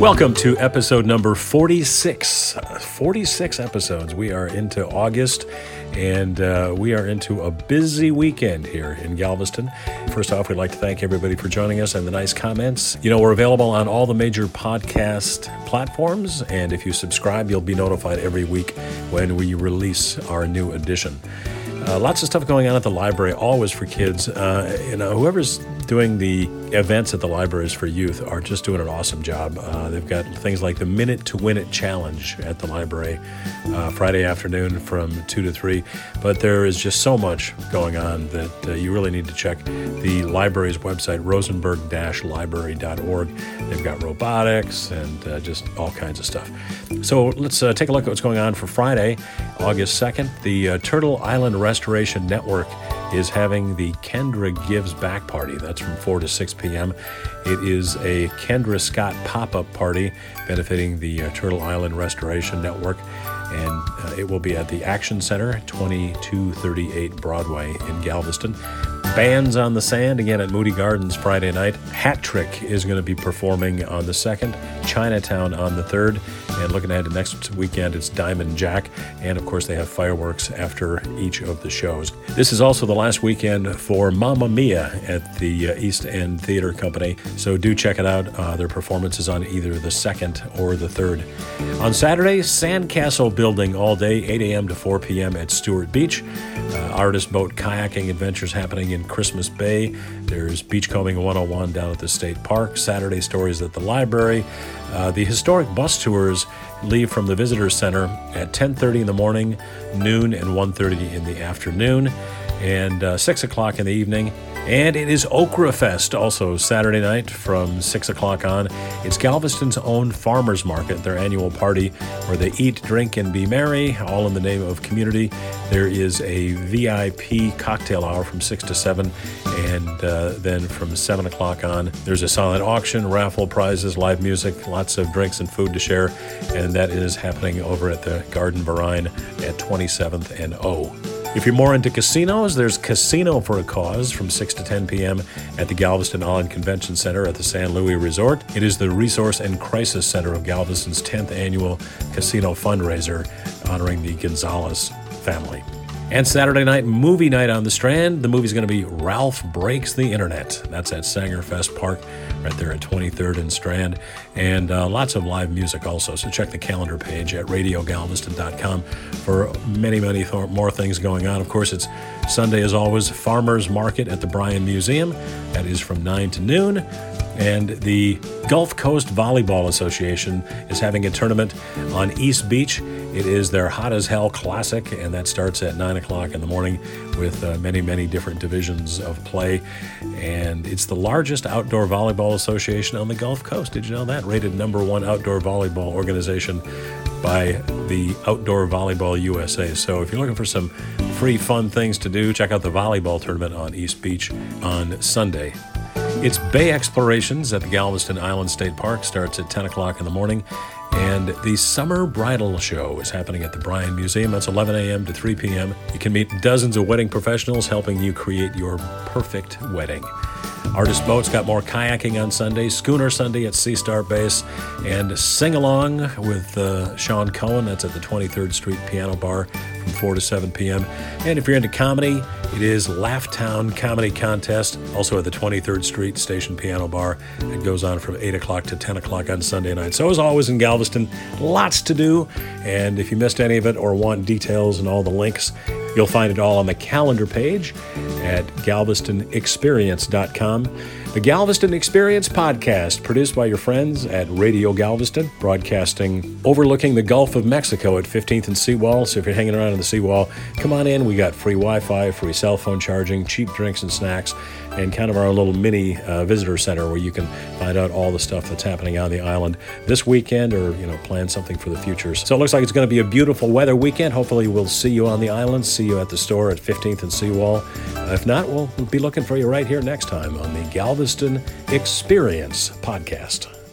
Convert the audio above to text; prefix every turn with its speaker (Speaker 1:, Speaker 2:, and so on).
Speaker 1: Welcome to episode number 46. 46 episodes. We are into August and uh, we are into a busy weekend here in Galveston. First off, we'd like to thank everybody for joining us and the nice comments. You know, we're available on all the major podcast platforms, and if you subscribe, you'll be notified every week when we release our new edition. Uh, lots of stuff going on at the library, always for kids. Uh, you know, whoever's doing the events at the libraries for youth are just doing an awesome job. Uh, they've got things like the Minute to Win It Challenge at the library uh, Friday afternoon from 2 to 3. But there is just so much going on that uh, you really need to check the library's website, rosenberg library.org. They've got robotics and uh, just all kinds of stuff. So let's take a look at what's going on for Friday, August 2nd. The Turtle Island Restoration Network is having the Kendra Gives Back Party. That's from 4 to 6 p.m. It is a Kendra Scott pop up party benefiting the uh, Turtle Island Restoration Network, and uh, it will be at the Action Center, 2238 Broadway in Galveston. Bands on the Sand again at Moody Gardens Friday night. Hat Trick is going to be performing on the 2nd, Chinatown on the 3rd, and looking ahead to next weekend, it's Diamond Jack. And of course, they have fireworks after each of the shows. This is also the last weekend for Mamma Mia at the uh, East End Theater Company. So do check it out. Uh, their performance is on either the 2nd or the 3rd. On Saturday, Sandcastle Building all day, 8 a.m. to 4 p.m. at Stewart Beach. Uh, artist boat kayaking adventures happening in Christmas Bay. There's Beachcombing 101 down at the State Park. Saturday stories at the library. Uh, the historic bus tours leave from the visitor center at 10:30 in the morning, noon, and 1:30 in the afternoon, and uh, 6 o'clock in the evening. And it is Okra Fest also Saturday night from 6 o'clock on. It's Galveston's own farmers market, their annual party where they eat, drink, and be merry, all in the name of community. There is a VIP cocktail hour from 6 to 7, and uh, then from 7 o'clock on, there's a silent auction, raffle prizes, live music, lots of drinks and food to share, and that is happening over at the Garten Verein at 27th and O. If you're more into casinos, there's Casino for a Cause from 6 to 10 p.m. at the Galveston Island Convention Center at the San Luis Resort. It is the Resource and Crisis Center of Galveston's 10th annual casino fundraiser honoring the Gonzalez family. And Saturday night, movie night on the Strand. The movie's going to be Ralph Breaks the Internet. That's at Saengerfest Park, right there at 23rd and Strand. And uh, lots of live music also. So check the calendar page at radiogalveston.com for many, many th- more things going on. Of course, it's Sunday, as always, Farmers Market at the Bryan Museum. That is from 9 to noon. And the Gulf Coast Volleyball Association is having a tournament on East Beach. It is their Hot as Hell Classic, and that starts at 9 o'clock in the morning with uh, many, many different divisions of play. And it's the largest outdoor volleyball association on the Gulf Coast. Did you know that? Rated number one outdoor volleyball organization by the Outdoor Volleyball USA. So if you're looking for some free, fun things to do, check out the volleyball tournament on East Beach on Sunday. It's Bay Explorations at the Galveston Island State Park. Starts at 10 o'clock in the morning. And the Summer Bridal Show is happening at the Bryan Museum. That's 11 a.m. to 3 p.m. You can meet dozens of wedding professionals helping you create your perfect wedding. Artist Boats got more kayaking on Sunday, Schooner Sunday at Sea Star Base, and Sing Along with uh, Sean Cohen. That's at the 23rd Street Piano Bar from 4 to 7 p.m. And if you're into comedy, it is Laughtown Comedy Contest, also at the 23rd Street Station Piano Bar. It goes on from 8 o'clock to 10 o'clock on Sunday night. So, as always in Galveston, lots to do. And if you missed any of it or want details and all the links, You'll find it all on the calendar page at galvestonexperience.com. The Galveston Experience podcast, produced by your friends at Radio Galveston, broadcasting overlooking the Gulf of Mexico at 15th and Seawall. So if you're hanging around on the Seawall, come on in. We got free Wi Fi, free cell phone charging, cheap drinks and snacks, and kind of our little mini uh, visitor center where you can find out all the stuff that's happening on the island this weekend or, you know, plan something for the future. So it looks like it's going to be a beautiful weather weekend. Hopefully, we'll see you on the island, see you at the store at 15th and Seawall. If not, we'll be looking for you right here next time on the Galveston Experience podcast.